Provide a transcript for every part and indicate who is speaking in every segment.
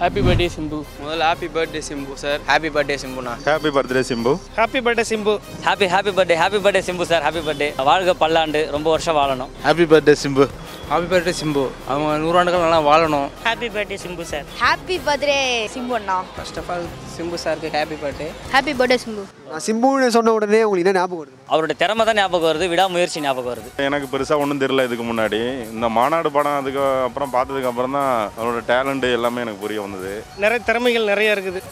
Speaker 1: Happy birthday Simbu
Speaker 2: முதல்ல happy birthday Simbu sir
Speaker 3: happy birthday சிம்புண்ணா
Speaker 4: happy birthday Simbu
Speaker 1: happy birthday Simbu
Speaker 3: happy happy birthday happy birthday Simbu sir happy birthday வாழ்க பல்லாண்டு. ரொம்ப வருஷம் வாழணும்.
Speaker 4: Happy birthday Simbu
Speaker 2: happy birthday Simbu அவங்க நூறாண்டுகள் நல்லா வாழணும்.
Speaker 3: Happy birthday Simbu sir
Speaker 5: happy birthday Simbu Anna.
Speaker 2: First of all Simbu சாருக்கு happy birthday
Speaker 5: happy birthday Simbu
Speaker 6: நான் சிம்புன்னு சொன்ன உடனே உங்களுக்கு என்ன ஞாபகம் வருது?
Speaker 3: அவரோட திறமை தான் ஞாபகம் வருது விடாமுயற்சி ஞாபகம் வருது.
Speaker 4: எனக்கு பெருசாக ஒன்றும் தெரியல இதுக்கு முன்னாடி. இந்த மாநாடு படம் அதுக்கு அப்புறம் பார்த்ததுக்கு அப்புறம் தான் அவரோட டேலண்ட் எல்லாமே எனக்கு புரிய வந்தது.
Speaker 1: நிறைய திறமைகள் நிறைய இருக்குது.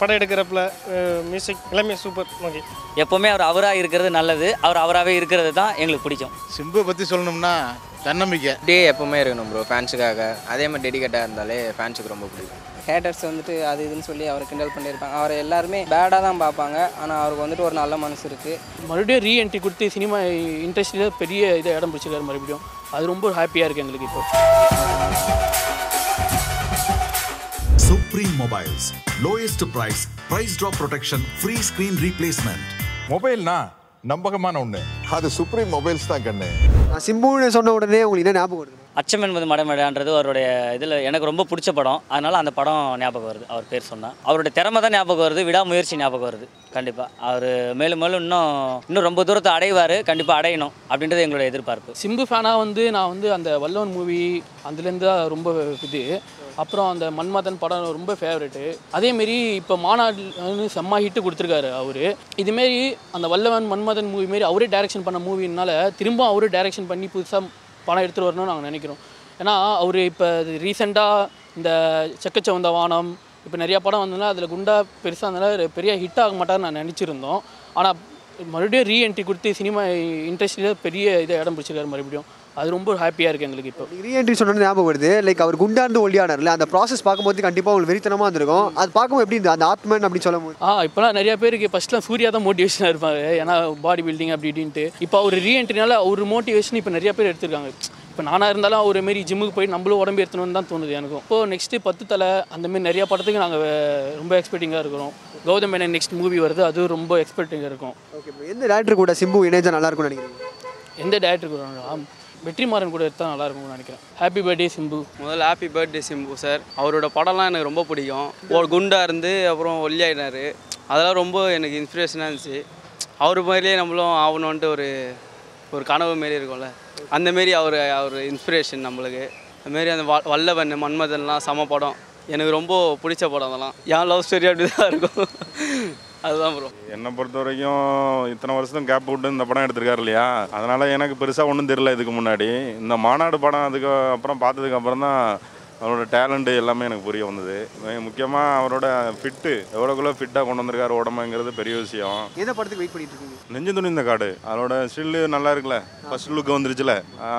Speaker 1: படம் எடுக்கிறப்பல மியூசிக் எல்லாமே சூப்பர் ஓகே
Speaker 3: எப்போவுமே அவர் அவராக இருக்கிறது நல்லது. அவர் அவராகவே இருக்கிறது தான் எங்களுக்கு பிடிக்கும்.
Speaker 7: சிம்பு பற்றி சொல்லணும்னா தன்னம்பிக்கை.
Speaker 2: டே எப்பவுமே இருக்கணும் ப்ரோ ஃபேன்ஸுக்காக அதே மாதிரி டெடிகேட்டாக இருந்தாலே ஃபேன்ஸுக்கு ரொம்ப பிடிக்கும். ஹேட்டர்ஸ் வந்துட்டு அது இதுன்னு சொல்லி அவரை கிண்டல் பண்ணியிருப்பாங்க. அவரை எல்லாருமே பேடாக தான் பார்ப்பாங்க. ஆனால் அவருக்கு வந்துட்டு ஒரு நல்ல மனசு இருக்குது
Speaker 1: மறுபடியும் ரீஎன்ட்ரி கொடுத்து சினிமா இண்டஸ்ட்ரியில் பெரிய இதை இடம் பிடிச்சிருக்காரு மறுபடியும். அது ரொம்ப ஹாப்பியாக இருக்குது எங்களுக்கு இப்போ.
Speaker 8: Supreme Mobiles. Lowest price, price drop protection, free screen replacement.
Speaker 9: மொபைல்னா நம்பகமான ஒன்று அது சுப்ரீம் மொபைல்ஸ் தான் கண்ணு.
Speaker 6: நான் சிம்புன்னு சொன்ன உடனே உங்களுக்கு என்ன ஞாபகம் வருது?
Speaker 3: அச்சம் என்பது மடமேடான்றது அவருடைய இதில் எனக்கு ரொம்ப பிடிச்ச படம். அதனால் அந்த படம் ஞாபகம் வருது அவர் பேர் சொன்னால் அவருடைய திறமை தான் ஞாபகம் வருது விடாமுயற்சி ஞாபகம் வருது கண்டிப்பாக அவர் மேலும் மேலும் இன்னும் இன்னும் ரொம்ப தூரத்தை அடைவார் கண்டிப்பாக அடையணும் அப்படின்றது எங்களுடைய எதிர்பார்ப்பு.
Speaker 1: சிம்பு ஃபேனாக வந்து நான் வந்து அந்த வல்லவன் மூவி அதுலேருந்து தான் ரொம்ப இது. அப்புறம் அந்த மன்மதன் படம் ரொம்ப ஃபேவரெட்டு அதேமாரி இப்போ மாநாடு செம்மா செம்ம ஹிட்டு கொடுத்துருக்காரு அவர். இதுமாரி அந்த வல்லவன் மன்மதன் மூவி மாரி அவரே டைரக்ஷன் பண்ண மூவினால திரும்ப அவரே டைரக்ஷன் பண்ணி புதுசாக படம் எடுத்துகிட்டு வரணும்னு நாங்கள் நினைக்கிறோம். ஏன்னா அவர் இப்போ ரீசெண்டாக இந்த செக்கச்சவந்த வானம் இப்போ நிறையா படம் வந்ததுனால அதில் குண்டா பெருசாக இருந்தனால பெரிய ஹிட் ஆக மாட்டார்னு நான் நினச்சிருந்தோம். ஆனால் மறுபடியும் ரீஎன்ட்ரி கொடுத்து சினிமா இண்டஸ்ட்ரியில் பெரிய இதை இடம் பிடிச்சிருக்காரு மறுபடியும். அது ரொம்ப ஹாப்பியாக இருக்குது எங்களுக்கு இப்போ.
Speaker 6: ரீஎன்ட்ரி சொன்னது ஞாபகம் வருது. லைக் அவர் குண்டாந்து ஒல்லியானார்ல அந்த ப்ராசஸ் பார்க்கும்போது கண்டிப்பாக உங்களுக்கு வெறித்தனமாக இருந்திருக்கும். அது பார்க்கும்போது எப்படி இருந்தது? அந்த ஆத்மன் அப்படின்னு சொல்லும் போது
Speaker 1: ஆ இப்போலாம் நிறைய பேருக்கு ஃபஸ்ட்லாம் சூர்யா தான் மோட்டிவேஷனாக இருப்பாங்க. ஏன்னா பாடி பில்டிங் அப்படி இப்படின்ட்டு. இப்போ அவர் ரீஎன்ட்ரினால அவர் மோட்டிவேஷன் இப்போ நிறைய பேர் எடுத்திருக்காங்க. இப்போ நானாக இருந்தாலும் அவர் மாரி ஜிம்முக்கு போய் நம்மளும் உடம்பு எடுத்துணுன்னு தான் தோணுது எனக்கும். இப்போ நெக்ஸ்ட்டு பத்து தலை அந்த மாதிரி நிறைய படத்துக்கு நாங்கள் ரொம்ப எக்ஸ்பெக்டிங்காக இருக்கிறோம். கௌதம் மேனன் நெக்ஸ்ட் மூவி வருது. அதுவும் ரொம்ப எக்ஸ்பெக்டிங்காக இருக்கும்.
Speaker 6: ஓகே எந்த டேரக்டர் கூட சிம்பு இணைஞ்சா நல்லா இருக்கும்னு நினைக்கிறீங்க?
Speaker 1: எந்த டேரக்டர் கூட வெற்றிமாறன் கூட எடுத்தால் நல்லா இருக்கும்னு நினைக்கிறேன். Happy birthday Simbu.
Speaker 2: முதல்ல ஹாப்பி பர்த்டே சிம்பு சார் அவரோட படம்லாம் எனக்கு ரொம்ப பிடிக்கும். ஒரு குண்டாக இருந்து அப்புறம் ஒல்லியாயினார் அதெல்லாம் ரொம்ப எனக்கு இன்ஸ்பிரேஷனாக இருந்துச்சு. அவர் மாதிரியே நம்மளும் ஆகணுன்ட்டு ஒரு ஒரு கனவு மாரி இருக்கும்ல. அந்த மாரி அவர் அவர் இன்ஸ்பிரேஷன் நம்மளுக்கு. அதுமாரி அந்த வ- வல்லவன் மன்மதன்லாம் சம படம். எனக்கு ரொம்ப பிடிச்ச படம் அதெல்லாம். என் லவ் ஸ்டோரி அப்படி தான் இருக்கும். அதுதான் ப்ரோ
Speaker 4: என்னை பொறுத்த வரைக்கும் இத்தனை வருஷம் கேப் விட்டு இந்த படம் எடுத்திருக்காரு இல்லையா? அதனால எனக்கு பெருசாக ஒன்றும் தெரியல இதுக்கு முன்னாடி. இந்த மாநாடு படம் அதுக்கு அப்புறம் பார்த்ததுக்கு அப்புறம் தான் அவரோட டேலண்ட் எல்லாமே எனக்கு புரிய வந்தது. முக்கியமாக அவரோட ஃபிட்டு எவ்வளோக்குள்ள ஃபிட்டாக கொண்டு வந்திருக்காரு உடம்புங்கிறது பெரிய விஷயம்.
Speaker 6: எந்த படத்துக்கு வெயிட் பண்ணிட்டு இருக்கீங்க?
Speaker 4: நெஞ்சு துணி இந்த காடு. அதோட ஸ்டில்லு நல்லா இருக்குல்ல? ஃபர்ஸ்ட் லுக் வந்துருச்சுல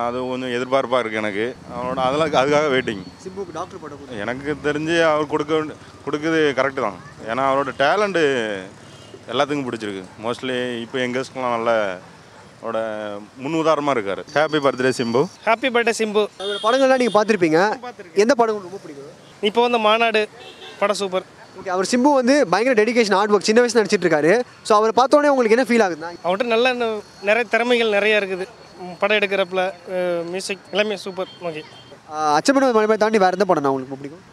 Speaker 4: அது கொஞ்சம் எதிர்பார்ப்பாக இருக்குது எனக்கு. அவரோட அதெல்லாம் அதுக்காக வெயிட்டிங்
Speaker 6: சிம்புக்கு டாக்டர்
Speaker 4: எனக்கு தெரிஞ்சு அவர் கொடுக்க கொடுக்குறது கரெக்டு தான். ஏன்னா அவரோட டேலண்ட்டு எல்லாத்துக்கும் பிடிச்சிருக்கு. மோஸ்ட்லி இப்போ எங்கேஸ்க்கெலாம் நல்ல அவரோட முன் உதாரணமாக இருக்கார். Happy birthday Simbu
Speaker 1: happy birthday Simbu
Speaker 6: அவரோட படங்கள்லாம் நீங்கள் பார்த்துருப்பீங்க. எந்த படம் ரொம்ப பிடிக்கும்?
Speaker 1: இப்போ வந்து மாநாடு படம் சூப்பர்.
Speaker 6: ஓகே அவர் சிம்பு வந்து பயங்கர டெடிகேஷன் ஹார்ட் ஒர்க் சின்ன வயசுல நடிச்சிட்டு இருக்காரு. ஸோ அவர் பார்த்தோன்னே உங்களுக்கு என்ன ஃபீல் ஆகுதுன்னா?
Speaker 1: அவர்கிட்ட நல்ல நிறைய திறமைகள் நிறைய இருக்குது. படம் எடுக்கிறப்பல மியூசிக் எல்லாமே சூப்பர். ஓகே
Speaker 6: அச்சமன் மலைமை தாண்டி வேறு எந்த படம் நான் உங்களுக்கு பிடிக்கும்?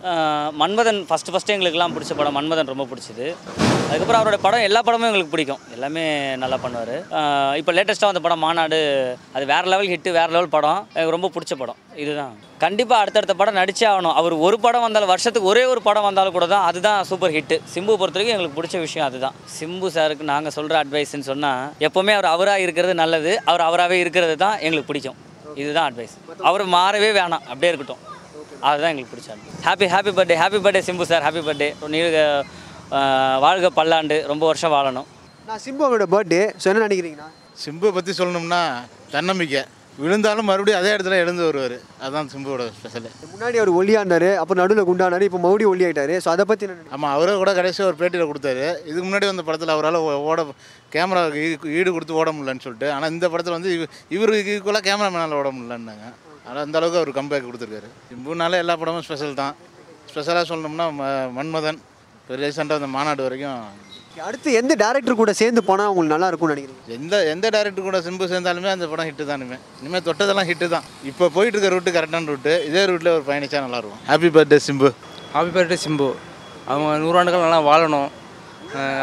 Speaker 3: மன்மதன் ஃபஸ்ட்டு ஃபஸ்ட்டு எங்களுக்குலாம் பிடிச்ச படம் மன்மதன் ரொம்ப பிடிச்சது. அதுக்கப்புறம் அவரோட படம் எல்லா படமும் எங்களுக்கு பிடிக்கும். எல்லாமே நல்லா பண்ணுவார். இப்போ லேட்டஸ்ட்டாக வந்த படம் மாநாடு அது வேறு லெவல் ஹிட்டு வேறு லெவல் படம். எனக்கு ரொம்ப பிடிச்ச படம். இதுதான். கண்டிப்பாக அடுத்தடுத்த படம் நடிச்சே ஆகணும். அவர் ஒரு படம் வந்தாலும் வருஷத்துக்கு ஒரே ஒரு படம் வந்தாலும் கூட தான் அதுதான் சூப்பர் ஹிட்டு சிம்பு பொறுத்த வரைக்கும் எங்களுக்கு பிடிச்ச விஷயம் அதுதான். சிம்பு சாருக்கு நாங்கள் சொல்கிற அட்வைஸ்ன்னு சொன்னால் எப்போவுமே அவர் அவராக இருக்கிறது நல்லது. அவர் அவராகவே இருக்கிறது தான் எங்களுக்கு பிடிக்கும். இதுதான் அட்வைஸ் அவர் மாறவே வேணாம். அப்படியே இருக்கட்டும். அதுதான் எங்களுக்கு பிடிச்ச advice happy happy birthday happy birthday Simbu sir happy birthday நீங்க ஆஹ், வாழ்க பல்லாண்டு. ரொம்ப வருஷம் வாழணும்.
Speaker 6: நான் சிம்பு அவரோட பர்த்டே ஸோ என்ன நினைக்கிறீங்கண்ணா?
Speaker 7: சிம்பு பற்றி சொல்லணும்னா தன்னம்பிக்கை. விழுந்தாலும் மறுபடியும் அதே இடத்துல எழுந்து வருவார். அதுதான் சிம்புவோட ஸ்பெஷலு
Speaker 6: முன்னாடி அவர் ஒல்லியா இருந்தாரு அப்புறம் நடுவில் குண்டானாரு இப்போ மறுபடியும் ஒல்லி ஆயிட்டாரு ஸோ அதை பற்றி
Speaker 7: ஆமாம் அவரே கூட கடைசியாக ஒரு பேட்டியில் கொடுத்தாரு. இதுக்கு முன்னாடி வந்த படத்தில் அவரால் ஓட கேமரா ஈடு கொடுத்து ஓட முடியலன்னு சொல்லிட்டு ஆனால் இந்த படத்தில் வந்து இவ- இவருக்கு ஈக்குவலாக கேமராமேனால் ஓட முடியலன்னாங்க. ஆனால் அந்த அளவுக்கு அவர் கம்பேக் கொடுத்துருக்காரு. சிம்புனால எல்லா படமும் ஸ்பெஷல் தான். ஸ்பெஷலாக சொல்லணும்னா ம- மன்மதன் இப்போ ரீசெண்டாக அந்த மாநாடு வரைக்கும்
Speaker 6: அடுத்து எந்த டேரக்டர் கூட சேர்ந்து போனால் உங்களுக்கு நல்லா இருக்கும்னு நினைக்கிறீங்க?
Speaker 7: எந்த எந்த டேரக்டர் கூட சிம்பு சேர்ந்தாலுமே அந்த படம் ஹிட்டு தான் இனிமேல் இனிமேல் தொட்டதெல்லாம் ஹிட்டு தான். இப்போ போயிட்டு இருக்க ரூட்டு கரெக்டான ரூட்டு இதே ரூட்டில் ஒரு பயணிச்சா நல்லாயிருக்கும் happy birthday Simbu.
Speaker 10: Happy birthday Simbu. அவங்க நூறாண்டுகள் நல்லா வாழணும்.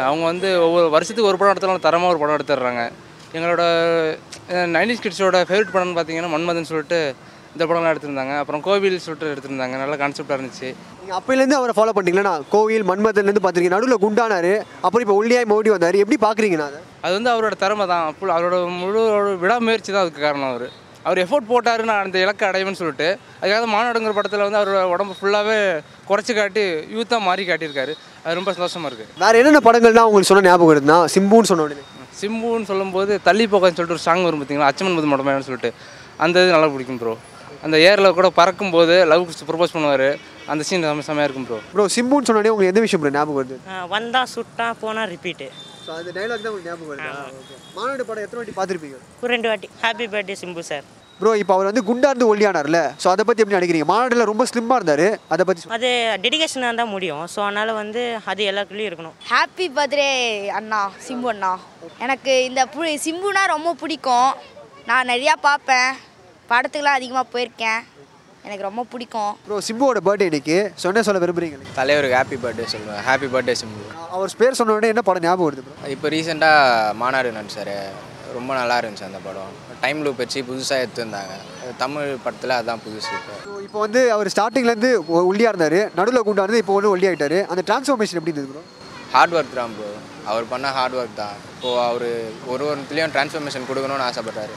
Speaker 10: அவங்க வந்து ஒவ்வொரு வருஷத்துக்கு ஒரு படம் எடுத்தாலும் தரமாக ஒரு படம் எடுத்துடுறாங்க. எங்களோட நைன்டிஸ் கிட்ஸோட ஃபேவரட் படம்னு பார்த்தீங்கன்னா மன்மதன் சொல்லிட்டு இந்த படம்லாம் எடுத்திருந்தாங்க. அப்புறம் கோவில் சொல்லிட்டு எடுத்திருந்தாங்க. நல்ல கான்செப்டாக இருந்துச்சு.
Speaker 6: நீங்கள் அப்போலேருந்து அவரை ஃபாலோ பண்ணிங்களா கோவில் மன்மதன்லேருந்து பார்த்துருக்கீங்க நடுவில் குண்டானாரு. அப்புறம் இப்போ ஒல்லியாய் மோடி வந்தார். எப்படி பார்க்குறீங்கண்ணா அதை?
Speaker 10: வந்து அவரோட திறமை தான். அப்போ அவரோட முழு விடாமுயற்சி தான் அதுக்கு காரணம் அவர். அவர் எஃபோர்ட் போட்டாரு நான் அந்த இலக்கை அடைவேன்னு சொல்லிட்டு. அதுக்காக மாநாடுங்கிற படத்தில் வந்து அவரோட உடம்பு ஃபுல்லாகவே குறைச்சி காட்டி யூத்தாக மாறி காட்டியிருக்காரு. அது ரொம்ப சந்தோஷமாக இருக்குது
Speaker 6: வேற என்னென்ன படங்கள்லாம் உங்களுக்கு சொன்ன ஞாபகம் இருக்குதுன்னா சிம்புன்னு சொன்ன உடனே.
Speaker 10: சிம்புன்னு சொல்லும்போது தள்ளி போகன்னு சொல்லிட்டு ஒரு சாங் வரும் பார்த்தீங்களா அச்சமன் முது மடமையான்னு சொல்லிட்டு. அந்த இது நல்லா பிடிக்கும் ப்ரோ அந்த ஏரில் கூட பறக்கும்போது லவ் ப்ரப்போஸ் பண்ணுவார். அந்த சீன் செம்ம செம்மையாக இருக்கும் ப்ரோ
Speaker 6: ப்ரோ சிம்புன்னு சொன்ன உடனே உங்களுக்கு எந்த விஷயம் ப்ரோ ஞாபகம் வருது?
Speaker 11: வந்தா சுட்டா போனா ரிப்பீட்டு
Speaker 6: ஸோ அந்த டைலாக் தான் உங்களுக்கு ஞாபகம் வருதா? ஓகே மாநாடு படம் எத்தனை வாட்டி பார்த்துருப்பீங்க?
Speaker 11: ஒரு ரெண்டு வாட்டி. Happy birthday Simbu sir
Speaker 6: bro இப்போ அவர் வந்து குண்டா இருந்து ஒல்லியானார்ல. ஸோ அதை பற்றி எப்படி நினைக்கிறீங்க? மாநாடுல ரொம்ப ஸ்லிம்மாக இருந்தார். அதை பற்றி
Speaker 11: அது டெடிகேஷனாக இருந்தால் முடியும். ஸோ அதனால் வந்து அது எல்லாத்துலேயும் இருக்கணும்.
Speaker 5: ஹாப்பி பர்த்டே அண்ணா சிம்பு அண்ணா. எனக்கு இந்த பு சிம்புனா ரொம்ப பிடிக்கும். நான் நிறையா பார்ப்பேன். படத்துக்குலாம் அதிகமாக போயிருக்கேன். எனக்கு ரொம்ப பிடிக்கும்.
Speaker 6: ப்ரோ சிம்புவோட பர்த்டே இன்னைக்கு. ஸோ என்ன சொல்ல விரும்புறீங்க?
Speaker 12: தலைவருக்கு ஹாப்பி பர்த்டே சொல்லுவேன். Happy birthday Simbu.
Speaker 6: அவர் பேர் சொன்ன உடனே என்ன படம் ஞாபகம் வருது ப்ரோ
Speaker 12: இப்போ ரீசெண்டாக மாநாடு நடிச்சார் ரொம்ப நல்லா இருந்துச்சு அந்த படம். டைம் லூப் வச்சு புதுசாக எடுத்துருந்தாங்க. தமிழ் படத்தில் அதுதான் புதுசு இப்போ.
Speaker 6: இப்போ வந்து அவர் ஸ்டார்டிங்லேருந்து ஒல்லியாக இருந்தார். நடுவில் குண்டா இருந்து இப்போ வந்து ஒல்லியாயிட்டாரு அந்த டிரான்ஸ்ஃபார்மேஷன் எப்படி இருந்தது ப்ரோ
Speaker 12: ஹார்ட் ஒர்க் தான் ப்ரோ அவர் பண்ண ஹார்ட் ஒர்க் தான். இப்போது அவர் ஒரு ஒருத்துலேயும் ட்ரான்ஸ்ஃபர்மேஷன் கொடுக்கணும்னு ஆசைப்பட்டாரு.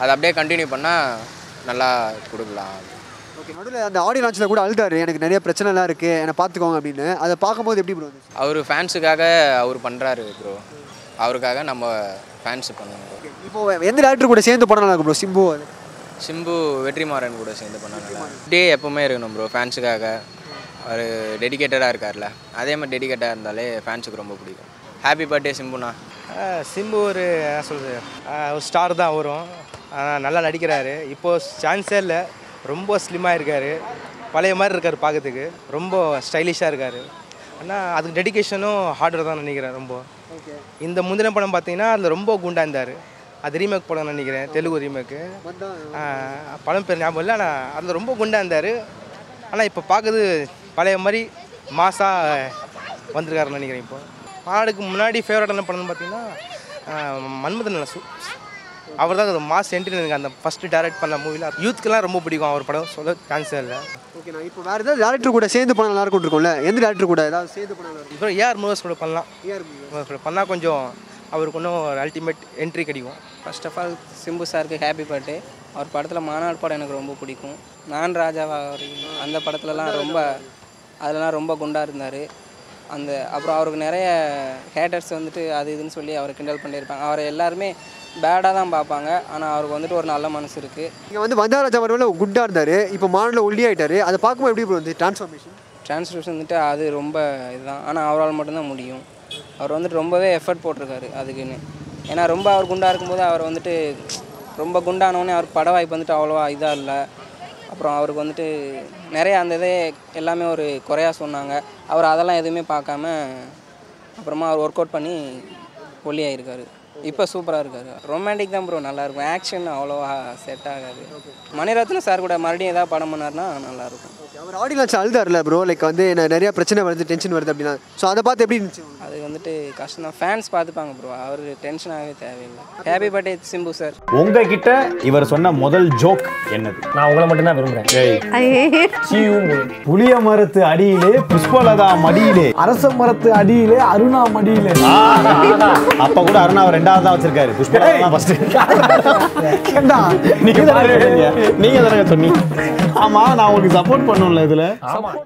Speaker 12: அதை அப்படியே கண்டினியூ பண்ணால் நல்லா கொடுக்கலாம்.
Speaker 6: ஓகே நடுவில் அந்த ஆடியோ லான்ச்சில் கூட அழுதாரு. எனக்கு நிறைய பிரச்சனைலாம் இருக்குது என்னை பார்த்துக்கோங்க அப்படின்னு. அதை பார்க்கும்போது எப்படி ப்ரோ
Speaker 12: அவர் ஃபேன்ஸுக்காக அவர் பண்ணுறாரு ப்ரோ அவருக்காக நம்ம ஃபேன்ஸ் பண்ணுவோம்
Speaker 6: இப்போ எந்த டேரக்டர் கூட சேர்ந்து படம் நல்லா ப்ரோ சிம்பு
Speaker 12: சிம்பு வெற்றிமாறன் கூட சேர்ந்து பண்ண நல்லா டே எப்பவுமே இருக்கணும் ப்ரோ ஃபேன்ஸுக்காக அவர் டெடிகேட்டடாக இருக்கார்ல. அதே மாதிரி டெடிகேட்டாக இருந்தாலே ஃபேன்ஸுக்கு ரொம்ப பிடிக்கும். Happy birthday சிம்புண்ணா.
Speaker 13: சிம்பு ஒரு சொல்கிறது ஒரு ஸ்டார் தான் வரும் நல்லா நடிக்கிறாரு. இப்போது சான்ஸே இல்லை. ரொம்ப ஸ்லிம்மாக இருக்கார் பழைய மாதிரி இருக்கார் பார்க்கறதுக்கு ரொம்ப ஸ்டைலிஷாக இருக்கார். ஆனால் அதுக்கு டெடிகேஷனும் ஹார்டர் தான் நினைக்கிறேன் ரொம்ப. இந்த முந்தின படம் பார்த்தீங்கன்னா அதில் ரொம்ப குண்டா இருந்தார். அது ரீமேக் படம் நினைக்கிறேன். தெலுங்கு ரீமேக்கு படம் பேர் ஞாபகம் இல்லை. ஆனால் அதில் ரொம்ப குண்டா இருந்தார். ஆனால் இப்போ பார்க்குறது பழைய மாதிரி மாசாக வந்திருக்காருன்னு நினைக்கிறேன் இப்போ. மாநாடுக்கு முன்னாடி ஃபேவரட்டான படம்னு பார்த்தீங்கன்னா மன்மதன் சு அவர் தான் அது மாஸ் என்ட்ரி எனக்கு அந்த ஃபஸ்ட்டு டைரக்ட் பண்ண மூவியில் யூத்துக்கெல்லாம் ரொம்ப பிடிக்கும் அவர் படம். சொல்ல சான்ஸே இல்லை.
Speaker 6: ஓகே நான் இப்போ வேறு ஏதாவது டேரக்டர் கூட சேர்ந்து படம் நல்லா இருக்கும் இருக்கும்ல? எந்த டேரக்டர் கூட ஏதாவது சேர்ந்து இருக்கும்
Speaker 13: இப்போ ஏஆர் மூவர்ஸ் கூட பண்ணலாம். ஏஆர் கூட பண்ணால் கொஞ்சம் அவருக்கு இன்னும் ஒரு அல்டிமேட் என்ட்ரி கிடைக்கும்.
Speaker 14: ஃபர்ஸ்ட் ஆஃப் ஆல் சிம்பு சாருக்கு ஹாப்பி பர்த்டே அவர் படத்தில் மாநாடு படம் எனக்கு ரொம்ப பிடிக்கும். நான் ராஜாவா அந்த படத்துலலாம் ரொம்ப அதெல்லாம் ரொம்ப குண்டாக இருந்தார். அந்த அப்புறம் அவருக்கு நிறைய ஹேட்டர்ஸ் வந்துட்டு அது இதுன்னு சொல்லி அவரை கிண்டல் பண்ணியிருப்பாங்க. அவரை எல்லாருமே பேடாக தான் பார்ப்பாங்க. ஆனால் அவருக்கு வந்துட்டு ஒரு நல்ல மனசு இருக்குது
Speaker 6: நீங்கள் வந்து வந்தாராஜா வரவில் குண்டா இருந்தார். இப்போ மாநில ஒல்லியாயிட்டாரு அதை பார்க்கும்போது எப்படி வந்து டிரான்ஸ்ஃபார்மேஷன்
Speaker 14: டிரான்ஸ்லேஷன் வந்துட்டு அது ரொம்ப இதுதான். ஆனால் அவரால் மட்டும்தான் முடியும். அவர் வந்துட்டு ரொம்பவே எஃபர்ட் போட்டிருக்காரு அதுக்குன்னு. ஏன்னா ரொம்ப அவர் குண்டாக இருக்கும்போது அவர் வந்துட்டு ரொம்ப குண்டானோடனே அவர் பட வாய்ப்பு வந்துட்டு அவ்வளோவா இதாக இல்லை. அப்புறம் அவருக்கு வந்துட்டு நிறைய அந்த இதே எல்லாமே ஒரு குறையாக சொன்னாங்க. அவர் அதெல்லாம் எதுவுமே பார்க்காம அப்புறமா அவர் ஒர்க் அவுட் பண்ணி ஒல்லியாகிருக்காரு இப்போ சூப்பராக இருக்காரு ரொமான்டிக் தான் ப்ரோ நல்லாயிருக்கும். ஆக்ஷன் அவ்வளோவா செட் ஆகாது. மணிரத்னம் சார் கூட மறுபடியும் ஏதாவது படம் பண்ணார்னா நல்லாயிருக்கும்.
Speaker 6: அவர் ஆடியோ லான்ச் அழுதாருல ப்ரோ லைக் வந்து என்ன நிறைய பிரச்சனை வருது டென்ஷன் வருது அப்படின்னா. ஸோ அதை பார்த்து எப்படி இருந்துச்சு?
Speaker 14: அது வந்துட்டு கஷ்டம் தான் ஃபேன்ஸ் பார்த்துப்பாங்க ப்ரோ அவர் டென்ஷன் ஆகவே தேவையில்லை. ஹாப்பி பர்த்டே சிம்பு சார்
Speaker 15: உங்ககிட்ட இவர் சொன்ன முதல் ஜோக் என்னது? நான் உங்களை மட்டும் தான் விரும்புறேன் புளிய மரத்து அடியிலே புஷ்பலதா மடியிலே அரச மரத்து அடியிலே அருணா மடியிலே. அப்ப கூட அருணாவை ரெண்டாவது தான் வச்சிருக்காரு. தான் ஃபர்ஸ்ட் நீங்க தானே சொன்னீங்க. நீங்க தானே சொன்னீங்க? ஆமா நான் உங்களுக்கு சப்போர்ட் பண்ணும்ல இதுல.